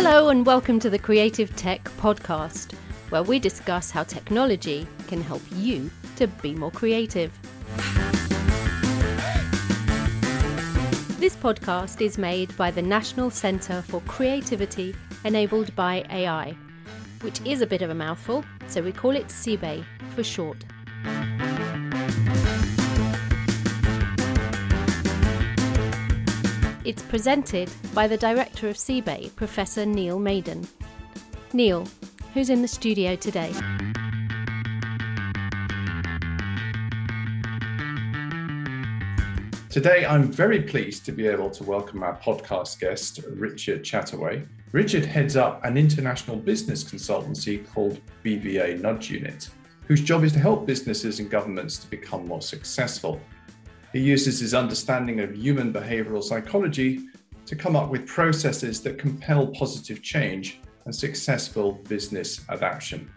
Hello, and welcome to the Creative Tech Podcast, where we discuss how technology can help you to be more creative. This podcast is made by the National Centre for Creativity Enabled by AI, which is a bit of a mouthful, so we call it CebAI for short. It's presented by the director of CebAI, Professor Neil Maiden. Neil, who's in the studio today? Today, I'm very pleased to be able to welcome our podcast guest, Richard Chataway. Richard heads up an international business consultancy called BVA Nudge Unit, whose job is to help businesses and governments to become more successful. He uses his understanding of human behavioral psychology to come up with processes that compel positive change and successful business adaptation.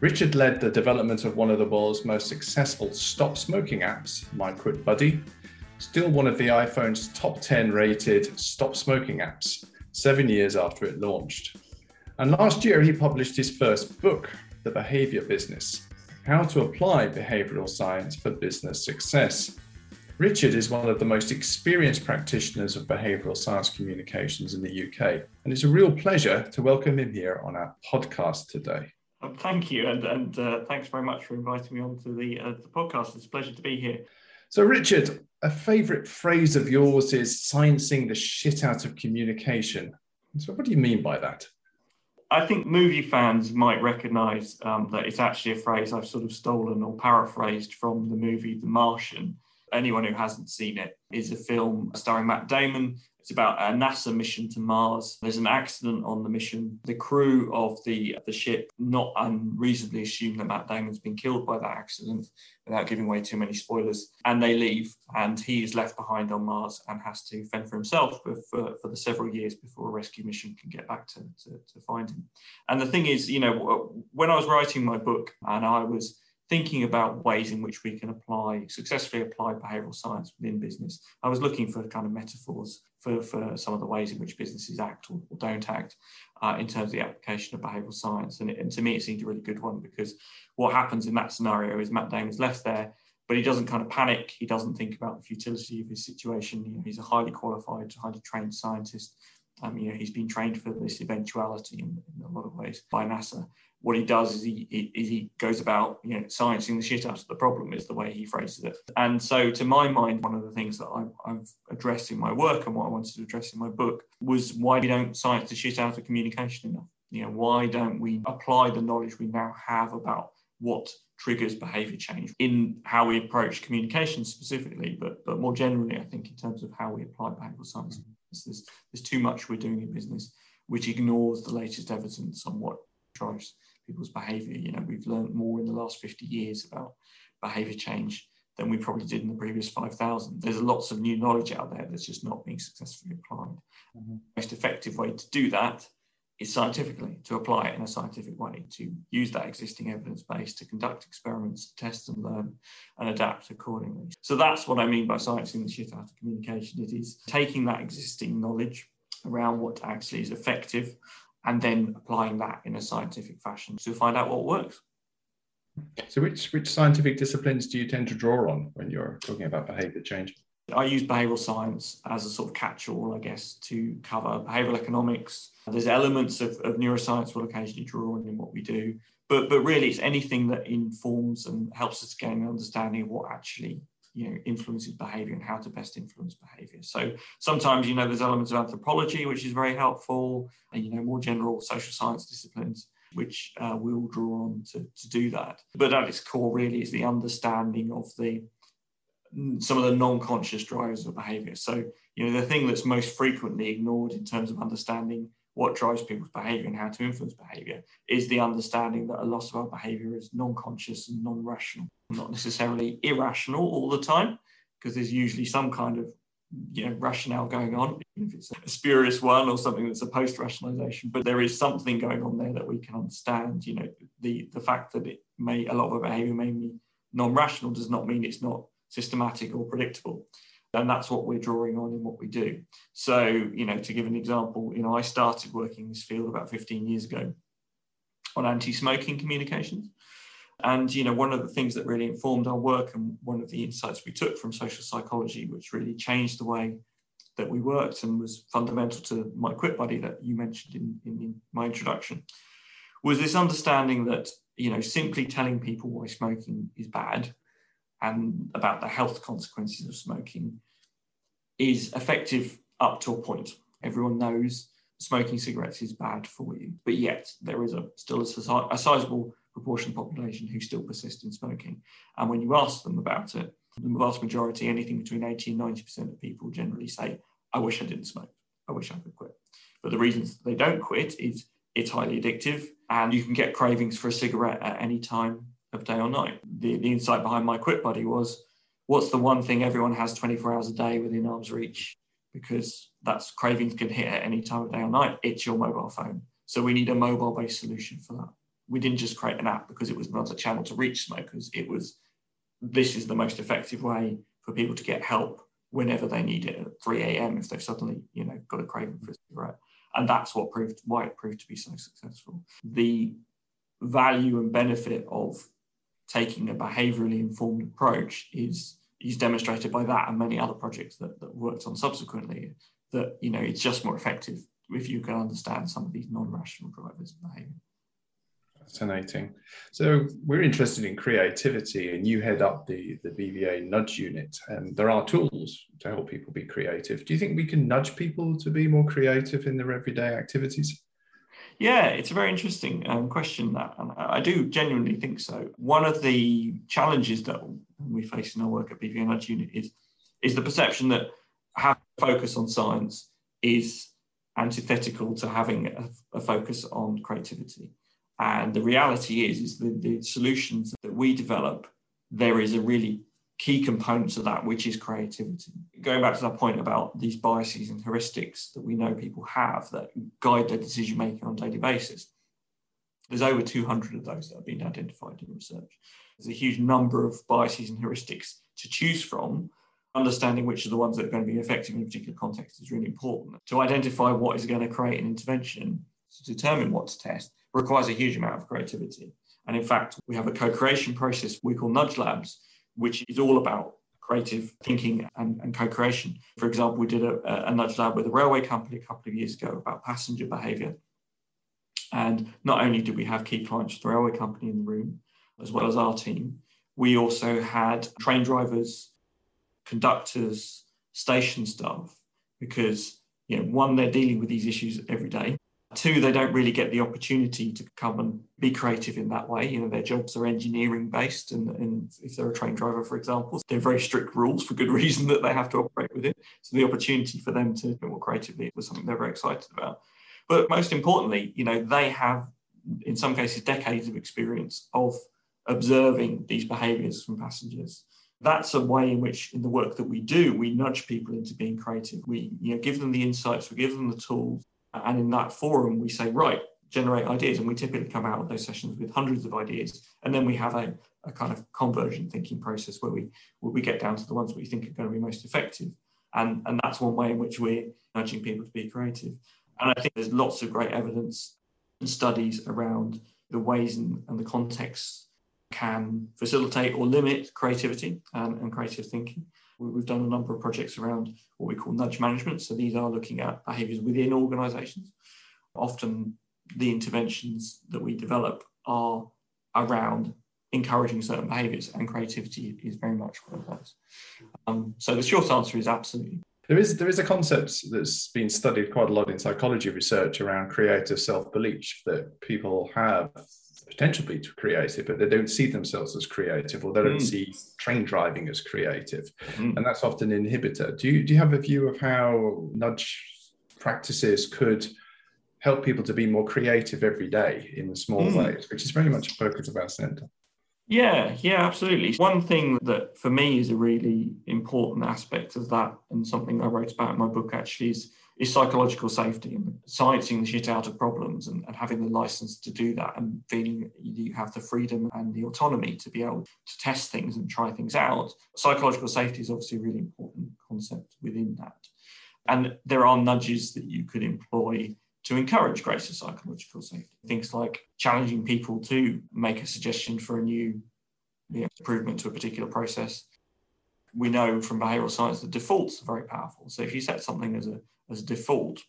Richard led the development of one of the world's most successful stop smoking apps, My Quit Buddy, still one of the iPhone's top 10 rated stop smoking apps, seven years after it launched. And last year, he published his first book, The Behavior Business How to Apply Behavioral Science for Business Success. Richard is one of the most experienced practitioners of behavioral science communications in the UK, and it's a real pleasure to welcome him here on our podcast today. Oh, thank you, and, and uh, thanks very much for inviting me onto the, uh, the podcast. It's a pleasure to be here. So, Richard, a favourite phrase of yours is sciencing the shit out of communication. So, what do you mean by that? I think movie fans might recognise um, that it's actually a phrase I've sort of stolen or paraphrased from the movie The Martian. Anyone who hasn't seen it is a film starring Matt Damon it's about a NASA mission to Mars. There's an accident on the mission. The crew of the, the ship not unreasonably assume that Matt Damon's been killed by that accident without giving away too many spoilers. And they leave, and he is left behind on Mars and has to fend for himself for, for, the several years before a rescue mission can get back to, to, to find him. And the thing is, you know, when I was writing my book and I was thinking about ways in which we can apply successfully apply behavioral science within business. I was looking for kind of metaphors for, for some of the ways in which businesses act or, or don't act uh, in terms of the application of behavioral science. And, it, and, to me, it seemed a really good one because what happens in that scenario is Matt Damon's left there, but he doesn't kind of panic. He doesn't think about the futility of his situation. You know, he's a highly qualified, highly trained scientist. Um, you know, he's been trained for this eventuality in, in a lot of ways by NASA what he does is he, he, goes about you know sciencing the shit out of the problem is the way he phrases it. And so to my mind one of the things that I've, I've, addressed in my work and what i wanted to address in my book was why we don't science the shit out of communication enough. You know why don't we apply the knowledge we now have about what triggers behavior change in how we approach communication specifically but but more generally i think in terms of how we apply behavioral science. There's, there's too much we're doing in business which ignores the latest evidence on what drives people's behavior. You know, we've learned more in the last 50 years about behavior change than we probably did in the previous 5,000. There's lots of new knowledge out there that's just not being successfully applied. Mm-hmm. most effective way to do that is scientifically, to apply it in a scientific way, to use that existing evidence base to conduct experiments, test and learn, and adapt accordingly. So that's what I mean by sciencing the shit out of communication. It is taking that existing knowledge around what actually is effective and then applying that in a scientific fashion to find out what works. So, which, which scientific disciplines do you tend to draw on when you're talking about behavior change? I use behavioral science as a sort of catch all, I guess, to cover behavioral economics. There's elements of, of neuroscience we'll occasionally draw on in what we do, but, but really it's anything that informs and helps us gain an understanding of what actually you know influences behavior and how to best influence behavior so sometimes you know there's elements of anthropology which is very helpful and you know more general social science disciplines which uh, we'll draw on to, to do that. But at its core, really, is the understanding of the some of the non-conscious drivers of behavior. So, you know, the thing that's most frequently ignored in terms of understanding what drives people's behavior and how to influence behavior is the understanding that a lot of our behavior is non-conscious and non-rational, not necessarily irrational all the time, because there's usually some kind of you know rationale going on even if it's a spurious one or something that's a post rationalization but there is something going on there that we can understand you know the the fact that it may a lot of our behavior may be non-rational does not mean it's not systematic or predictable. And that's what we're drawing on in what we do. So you know to give an example you know i started working in this field about 15 years ago on anti-smoking communications and you know, one of the things that really informed our work and one of the insights we took from social psychology, which really changed the way that we worked and was fundamental to my Quit Buddy that you mentioned in, in my introduction, was this understanding that you know simply telling people why smoking is bad and about the health consequences of smoking is effective up to a point. Everyone knows smoking cigarettes is bad for you, but yet there is a still a, a sizable proportion of the population who still persist in smoking. And when you ask them about it, the vast majority, anything between 80 and 90% of people generally say, I wish I didn't smoke. I wish I could quit. But the reasons they don't quit is it's highly addictive and you can get cravings for a cigarette at any time of day or night. The, the insight behind my quit buddy was what's the one thing everyone has 24 hours a day within arm's reach? Because that's cravings can hit at any time of day or night. It's your mobile phone. So we need a mobile based solution for that we didn't just create an app because it was another channel to reach smokers. It was this is the most effective way for people to get help whenever they need it at 3 a.m. if they've suddenly, you know, got a craving for a cigarette. And that's what proved why it proved to be so successful. The value and benefit of taking a behaviorally informed approach is is demonstrated by that and many other projects that, that worked on subsequently that you know it's just more effective if you can understand some of these non-rational drivers behavior Fascinating. So we're interested in creativity, and you head up the the BVA Nudge Unit, and there are tools to help people be creative. Do you think we can nudge people to be more creative in their everyday activities? Yeah, it's a very interesting um, question. That and I do genuinely think so. One of the challenges that we face in our work at BVA Nudge Unit is is the perception that having a focus on science is antithetical to having a, a focus on creativity. And the reality is, is that the solutions that we develop, there is a really key component to that, which is creativity. Going back to that point about these biases and heuristics that we know people have that guide their decision making on a daily basis, there's over 200 of those that have been identified in research. There's a huge number of biases and heuristics to choose from. Understanding which are the ones that are going to be effective in a particular context is really important. To identify what is going to create an intervention, to determine what to test, requires a huge amount of creativity. And in fact, we have a co creation process we call Nudge Labs, which is all about creative thinking and, and co creation. For example, we did a, a Nudge Lab with a railway company a couple of years ago about passenger behavior. And not only did we have key clients the railway company in the room, as well as our team, we also had train drivers, conductors, station staff, because you know, one, they're dealing with these issues every day. Two, they don't really get the opportunity to come and be creative in that way. You know, their jobs are engineering based, and, and if they're a train driver, for example, they're very strict rules for good reason that they have to operate within. So the opportunity for them to be more creatively was something they're very excited about. But most importantly, you know, they have, in some cases, decades of experience of observing these behaviors from passengers. That's a way in which, in the work that we do, we nudge people into being creative. We you know, give them the insights, we give them the tools, and in that forum, we say, right, generate ideas. And we typically come out of those sessions with hundreds of ideas. And then we have a, a kind of conversion thinking process where we, where we get down to the ones we think are going to be most effective. And, and that's one way in which we're nudging people to be creative. And I think there's lots of great evidence and studies around the ways and, and the contexts can facilitate or limit creativity and, and creative thinking. We've done a number of projects around what we call nudge management. So these are looking at behaviors within organizations. Often the interventions that we develop are around encouraging certain behaviors, and creativity is very much one of those. Um, so the short answer is absolutely. There is there is a concept that's been studied quite a lot in psychology research around creative self belief that people have potential to be creative, but they don't see themselves as creative, or they don't mm. see train driving as creative, mm. and that's often an inhibitor. Do you do you have a view of how nudge practices could help people to be more creative every day in the small mm. ways, which is very much a focus of our centre. Yeah, yeah, absolutely. One thing that for me is a really important aspect of that, and something I wrote about in my book actually, is, is psychological safety and sciencing the shit out of problems and, and having the license to do that and feeling you have the freedom and the autonomy to be able to test things and try things out. Psychological safety is obviously a really important concept within that. And there are nudges that you could employ to encourage greater psychological safety. Things like challenging people to make a suggestion for a new you know, improvement to a particular process. We know from behavioral science that defaults are very powerful. So if you set something as a, as a default,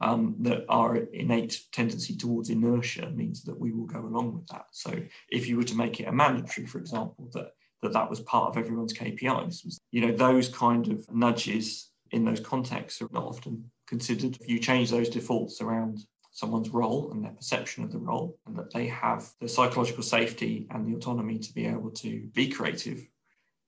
um, that our innate tendency towards inertia means that we will go along with that. So if you were to make it a mandatory, for example, that that, that was part of everyone's KPIs, was, you know, those kind of nudges in those contexts are not often considered. If you change those defaults around someone's role and their perception of the role, and that they have the psychological safety and the autonomy to be able to be creative,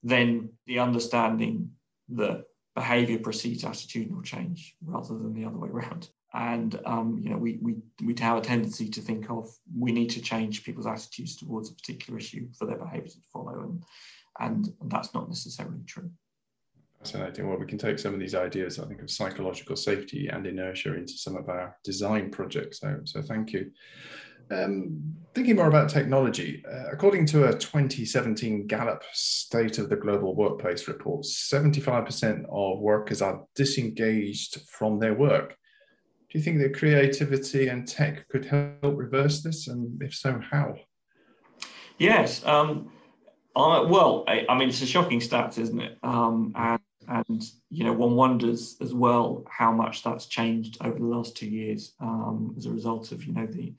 then the understanding that behavior precedes attitudinal change rather than the other way around. And um, you know, we we we have a tendency to think of we need to change people's attitudes towards a particular issue for their behavior to follow, and and that's not necessarily true. Fascinating. Well, we can take some of these ideas, I think, of psychological safety and inertia into some of our design projects. So, so thank you. Um, thinking more about technology, uh, according to a 2017 Gallup State of the Global Workplace report, 75% of workers are disengaged from their work. Do you think that creativity and tech could help reverse this? And if so, how? Yes. Um, uh, well, I, I, mean, it's a shocking stat, isn't it? Um, and and you know one wonders as well how much that's changed over the last two years um, as a result of you know the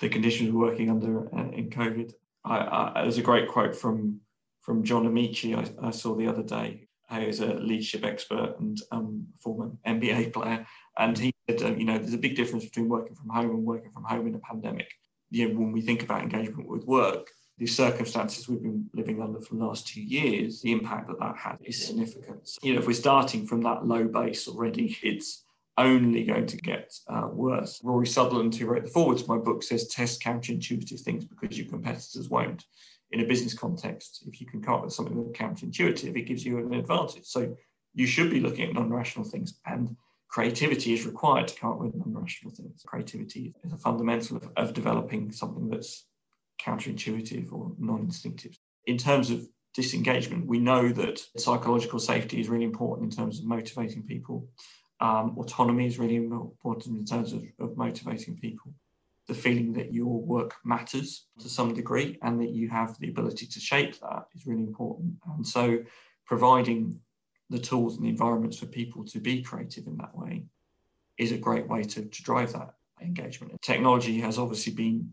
the conditions we're working under uh, in COVID. I, I, there's a great quote from from John Amaechi I, I saw the other day. Who's a leadership expert and um, former NBA player, and he said, uh, you know, there's a big difference between working from home and working from home in a pandemic. You know, when we think about engagement with work, the circumstances we've been living under for the last two years, the impact that that had is significant. You know, if we're starting from that low base already, it's only going to get uh, worse. Rory Sutherland, who wrote the forward to my book, says test counterintuitive things because your competitors won't. In a business context, if you can come up with something that's counterintuitive, it gives you an advantage. So you should be looking at non-rational things and creativity is required to come up with non-rational things. Creativity is a fundamental of, of developing something that's counterintuitive or non instinctive. In terms of disengagement, we know that psychological safety is really important in terms of motivating people. Um, autonomy is really important in terms of, of motivating people. The feeling that your work matters to some degree and that you have the ability to shape that is really important. And so, providing the tools and the environments for people to be creative in that way is a great way to, to drive that engagement. Technology has obviously been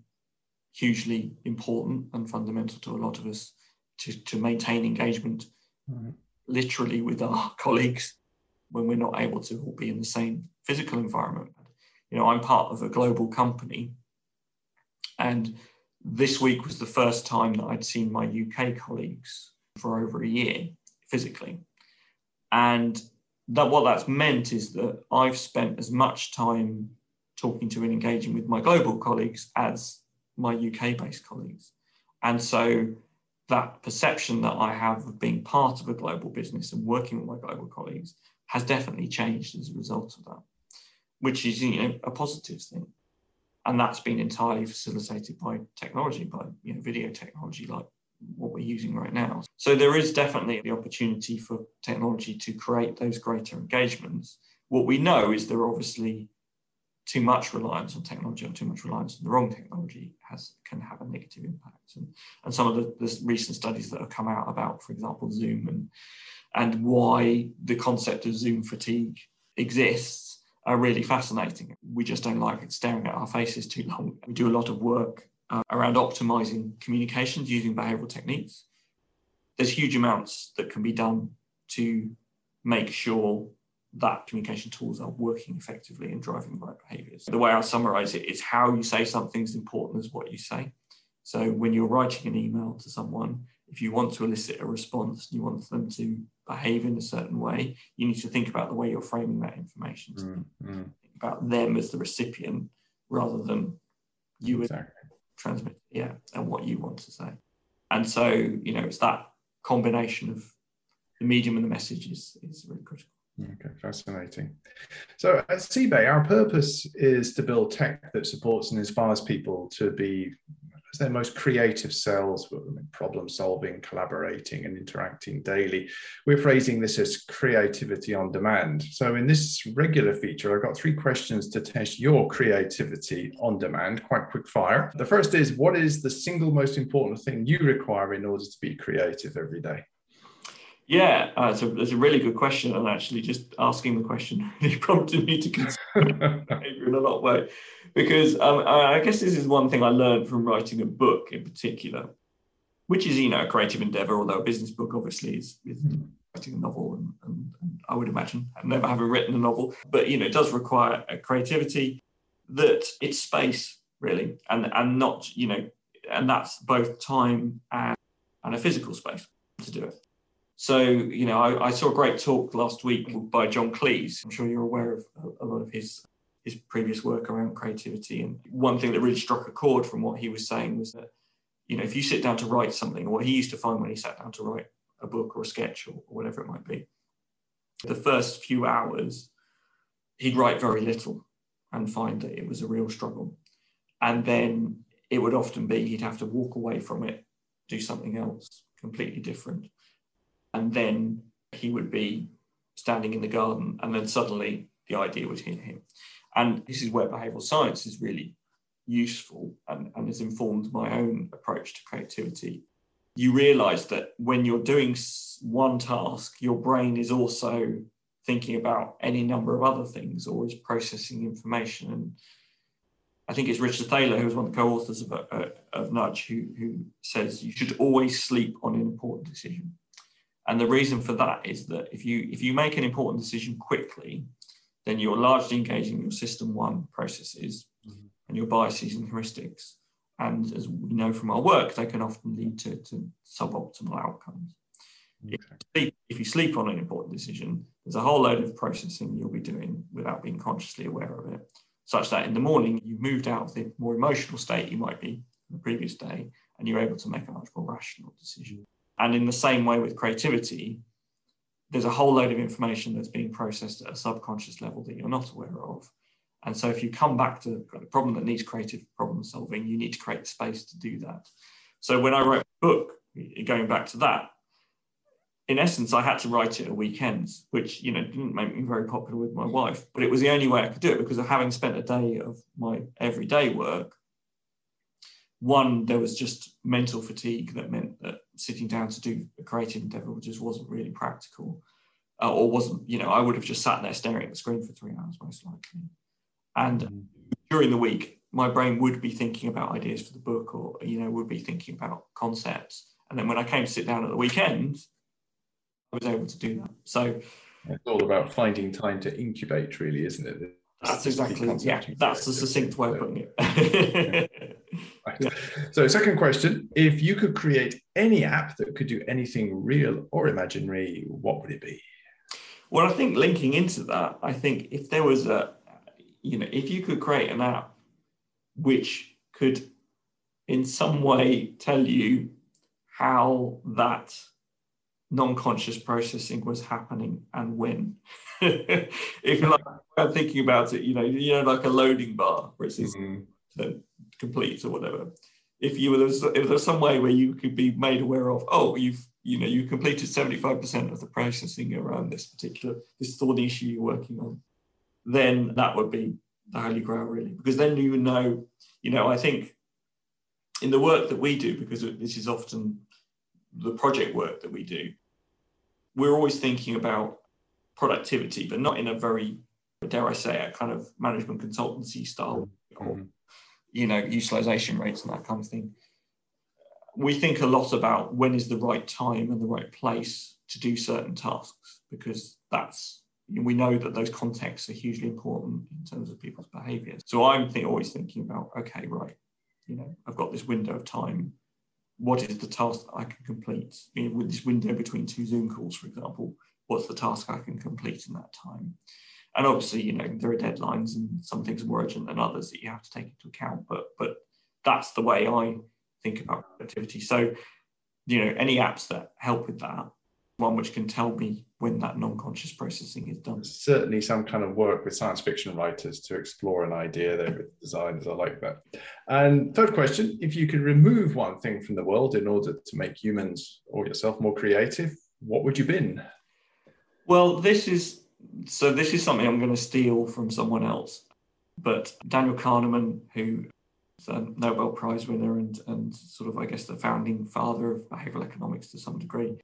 hugely important and fundamental to a lot of us to, to maintain engagement literally with our colleagues when we're not able to all be in the same physical environment. You know, I'm part of a global company, and this week was the first time that I'd seen my UK colleagues for over a year physically. And that what that's meant is that I've spent as much time talking to and engaging with my global colleagues as my UK based colleagues. And so that perception that I have of being part of a global business and working with my global colleagues has definitely changed as a result of that, which is you know, a positive thing. And that's been entirely facilitated by technology, by you know, video technology like what we're using right now. So there is definitely the opportunity for technology to create those greater engagements. What we know is there are obviously too much reliance on technology or too much reliance on the wrong technology has can have a negative impact. And, and some of the, the recent studies that have come out about, for example, Zoom and and why the concept of Zoom fatigue exists are really fascinating. We just don't like staring at our faces too long. We do a lot of work uh, around optimizing communications using behavioral techniques. There's huge amounts that can be done to make sure that communication tools are working effectively and driving the right behaviors. The way I summarize it is how you say something is important as what you say. So when you're writing an email to someone, if you want to elicit a response, you want them to behave in a certain way, you need to think about the way you're framing that information. Mm-hmm. Think about them as the recipient rather than you exactly. as transmit, yeah, and what you want to say. And so, you know, it's that combination of the medium and the message is, is really critical. Okay, fascinating. So at CebAI, our purpose is to build tech that supports and inspires people to be their most creative selves, problem solving, collaborating, and interacting daily. We're phrasing this as creativity on demand. So, in this regular feature, I've got three questions to test your creativity on demand, quite quick fire. The first is What is the single most important thing you require in order to be creative every day? Yeah, uh, it's, a, it's a really good question, and actually, just asking the question really prompted me to consider behavior in a lot of way, because um, I guess this is one thing I learned from writing a book in particular, which is you know a creative endeavor, although a business book obviously is, is writing a novel, and, and, and I would imagine I've never having written a novel, but you know it does require a creativity that it's space really, and and not you know, and that's both time and and a physical space to do it. So, you know, I, I, saw a great talk last week by John Cleese. I'm sure you're aware of a, lot of his his previous work around creativity. And one thing that really struck a chord from what he was saying was that, you know, if you sit down to write something, what he used to find when he sat down to write a book or a sketch or, or whatever it might be, the first few hours, he'd write very little and find that it was a real struggle. And then it would often be he'd have to walk away from it, do something else completely different and then he would be standing in the garden, and then suddenly the idea would hit him. And this is where behavioral science is really useful and, and has informed my own approach to creativity. You realize that when you're doing one task, your brain is also thinking about any number of other things or is processing information. And I think it's Richard Thaler, who was one of the co-authors of, uh, of Nudge, who, who says you should always sleep on an important decision. And the reason for that is that if you if you make an important decision quickly, then you're largely engaging your system one processes mm-hmm. and your biases and heuristics. And as we know from our work, they can often lead to, to suboptimal outcomes. Okay. If, you sleep, if you sleep on an important decision, there's a whole load of processing you'll be doing without being consciously aware of it, such that in the morning you've moved out of the more emotional state you might be the previous day, and you're able to make a much more rational decision. And in the same way with creativity, there's a whole load of information that's being processed at a subconscious level that you're not aware of. And so if you come back to a problem that needs creative problem solving, you need to create space to do that. So when I wrote a book, going back to that, in essence, I had to write it at weekends, which you know didn't make me very popular with my wife, but it was the only way I could do it because of having spent a day of my everyday work one, there was just mental fatigue that meant that sitting down to do a creative endeavor just wasn't really practical, uh, or wasn't, you know, I would have just sat there staring at the screen for three hours most likely. And mm-hmm. during the week, my brain would be thinking about ideas for the book, or you know, would be thinking about concepts. And then when I came to sit down at the weekend, I was able to do that. So it's all about finding time to incubate, really, isn't it? That's exactly yeah. That's the succinct way of putting it. right. So, second question: If you could create any app that could do anything real or imaginary, what would it be? Well, I think linking into that, I think if there was a, you know, if you could create an app which could in some way tell you how that non-conscious processing was happening and when. if you're like thinking about it, you know, you know, like a loading bar where it says mm-hmm. Complete or whatever. If you were if there's some way where you could be made aware of, oh, you've you know you completed 75% of the processing around this particular this thought issue you're working on, then that would be the holy grail really, because then you know, you know, I think in the work that we do, because this is often the project work that we do, we're always thinking about productivity, but not in a very, dare I say, a kind of management consultancy style, mm-hmm. You know, utilization rates and that kind of thing. We think a lot about when is the right time and the right place to do certain tasks, because that's we know that those contexts are hugely important in terms of people's behaviors. So I'm think, always thinking about, okay, right, you know, I've got this window of time what is the task I can complete you know, with this window between two Zoom calls, for example? What's the task I can complete in that time? And obviously, you know, there are deadlines and some things are more urgent than others that you have to take into account. But but that's the way I think about productivity. So, you know, any apps that help with that, one which can tell me when that non-conscious processing is done. Certainly, some kind of work with science fiction writers to explore an idea there with designers. I like that. And third question: If you could remove one thing from the world in order to make humans or yourself more creative, what would you bin? Well, this is so. This is something I'm going to steal from someone else. But Daniel Kahneman, who is a Nobel Prize winner and, and sort of, I guess, the founding father of behavioral economics to some degree,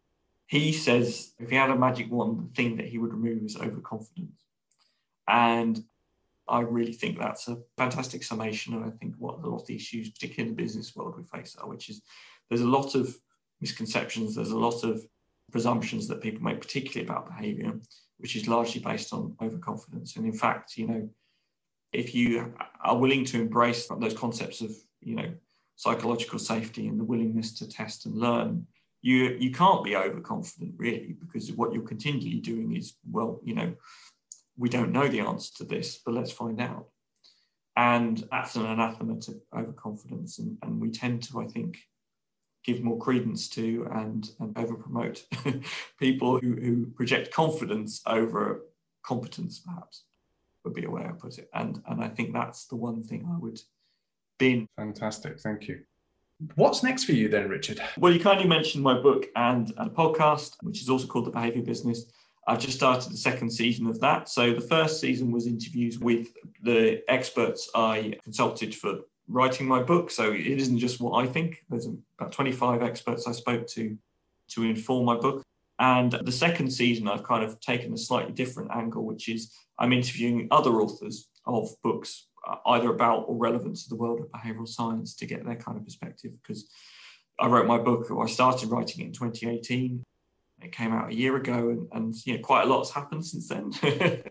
he says if he had a magic wand, the thing that he would remove is overconfidence. And I really think that's a fantastic summation of I think what a lot of the issues, particularly in the business world, we face are, which is there's a lot of misconceptions, there's a lot of presumptions that people make, particularly about behavior, which is largely based on overconfidence. And in fact, you know, if you are willing to embrace those concepts of, you know, psychological safety and the willingness to test and learn, you you can't be overconfident really because what you're continually doing is well you know we don't know the answer to this but let's find out and that's an anathema to overconfidence and, and we tend to i think give more credence to and, and over promote people who, who project confidence over competence perhaps would be a way i put it and and i think that's the one thing i would bin fantastic thank you What's next for you then, Richard? Well, you kindly mentioned my book and a podcast, which is also called The Behavior Business. I've just started the second season of that. So the first season was interviews with the experts I consulted for writing my book. So it isn't just what I think. There's about 25 experts I spoke to to inform my book. And the second season, I've kind of taken a slightly different angle, which is I'm interviewing other authors of books uh, either about or relevant to the world of behavioral science to get their kind of perspective. Because I wrote my book, or I started writing it in 2018. It came out a year ago, and, and you know, quite a lot's happened since then,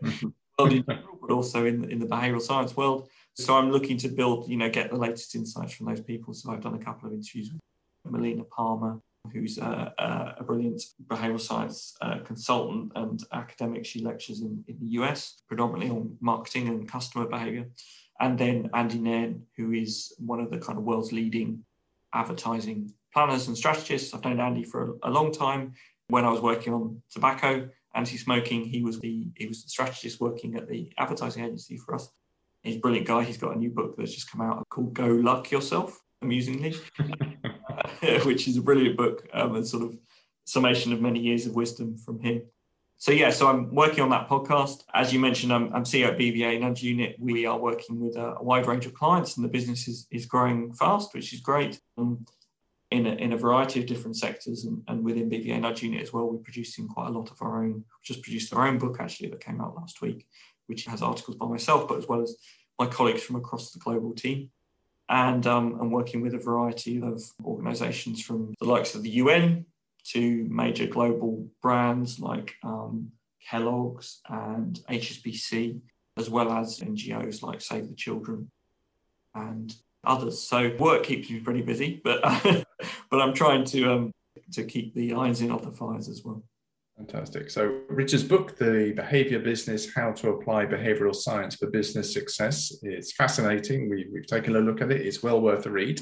but also in, in the behavioral science world. So I'm looking to build, you know, get the latest insights from those people. So I've done a couple of interviews with Melina Palmer, who's a, a, brilliant behavioral science uh, consultant and academic. She lectures in, in the US, predominantly on marketing and customer behavior. And then Andy Nairn, who is one of the kind of world's leading advertising planners and strategists. I've known Andy for a, a long time. When I was working on tobacco, anti-smoking, he was the he was the strategist working at the advertising agency for us. He's a brilliant guy. He's got a new book that's just come out called Go Luck Yourself, amusingly. which is a brilliant book, um, a sort of summation of many years of wisdom from him. So yeah, so I'm working on that podcast. As you mentioned, I'm, I'm CEO at BVA Nudge Unit. We are working with a, a, wide range of clients, and the business is, is growing fast, which is great. Um, in a, in a variety of different sectors, and, and within BVA Nudge Unit as well, we're producing quite a lot of our own. Just produced our own book actually that came out last week, which has articles by myself, but as well as my colleagues from across the global team and um, I'm working with a variety of organizations from the likes of the UN to major global brands like um, Kellogg's and HSBC, as well as NGOs like Save the Children and others. So work keeps me pretty busy, but but I'm trying to um, to keep the irons in other fires as well. Fantastic. So, Richard's book, The Behavior Business How to Apply Behavioral Science for Business Success, is fascinating. We, we've taken a look at it, it's well worth a read.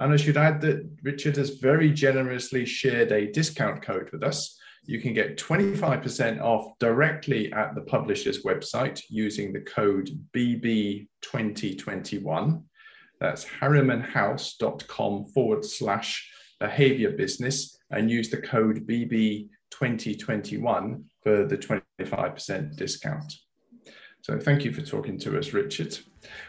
And I should add that Richard has very generously shared a discount code with us. You can get 25% off directly at the publisher's website using the code BB2021. That's harrimanhouse.com forward slash behavior business and use the code BB2021 for the 25% discount. So thank you for talking to us, Richard.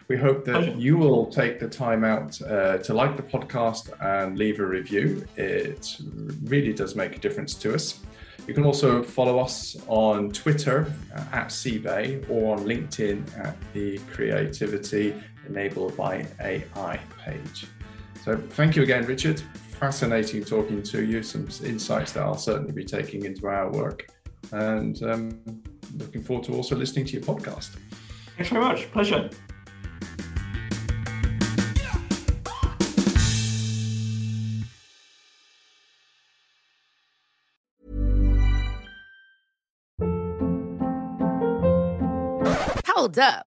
We hope that you will take the time out uh, to like the podcast and leave a review. It really does make a difference to us. You can also follow us on Twitter uh, at CebAI or on LinkedIn at the Creativity Enabled by AI page. So thank you again, Richard. Fascinating talking to you. Some insights that I'll certainly be taking into our work. And um, looking forward to also listening to your podcast. Thanks very much. Pleasure. Hold up.